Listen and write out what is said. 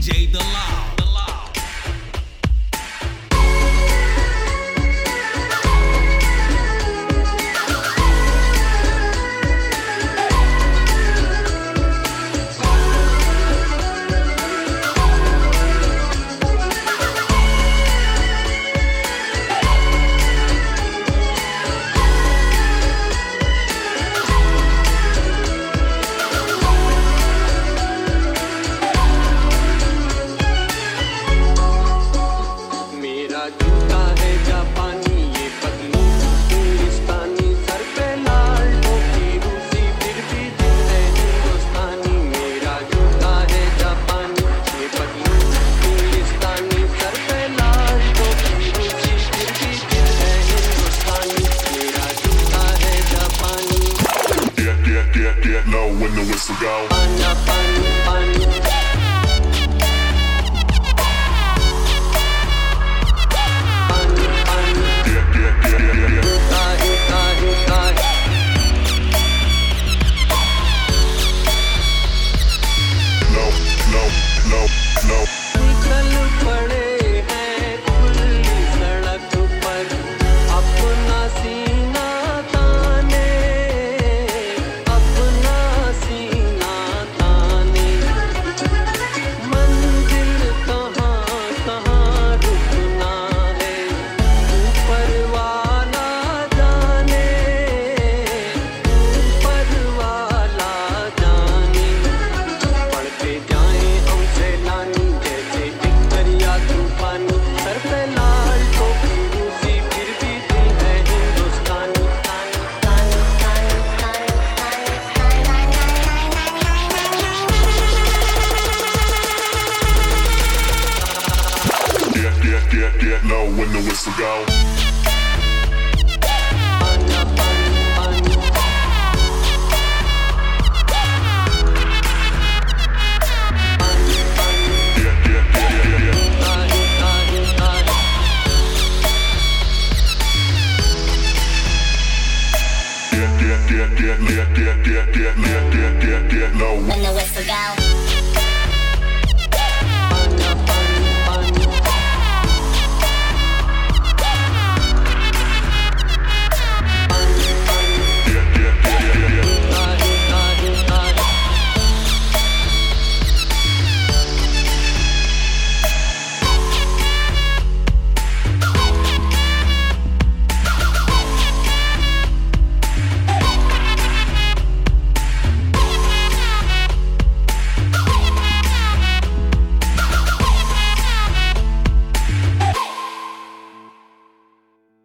DJ Dalal. know it's a go. get low when the whistle go. get, get, get, get, get, get, get, get, get, get, get, get, get, get, get, get, get,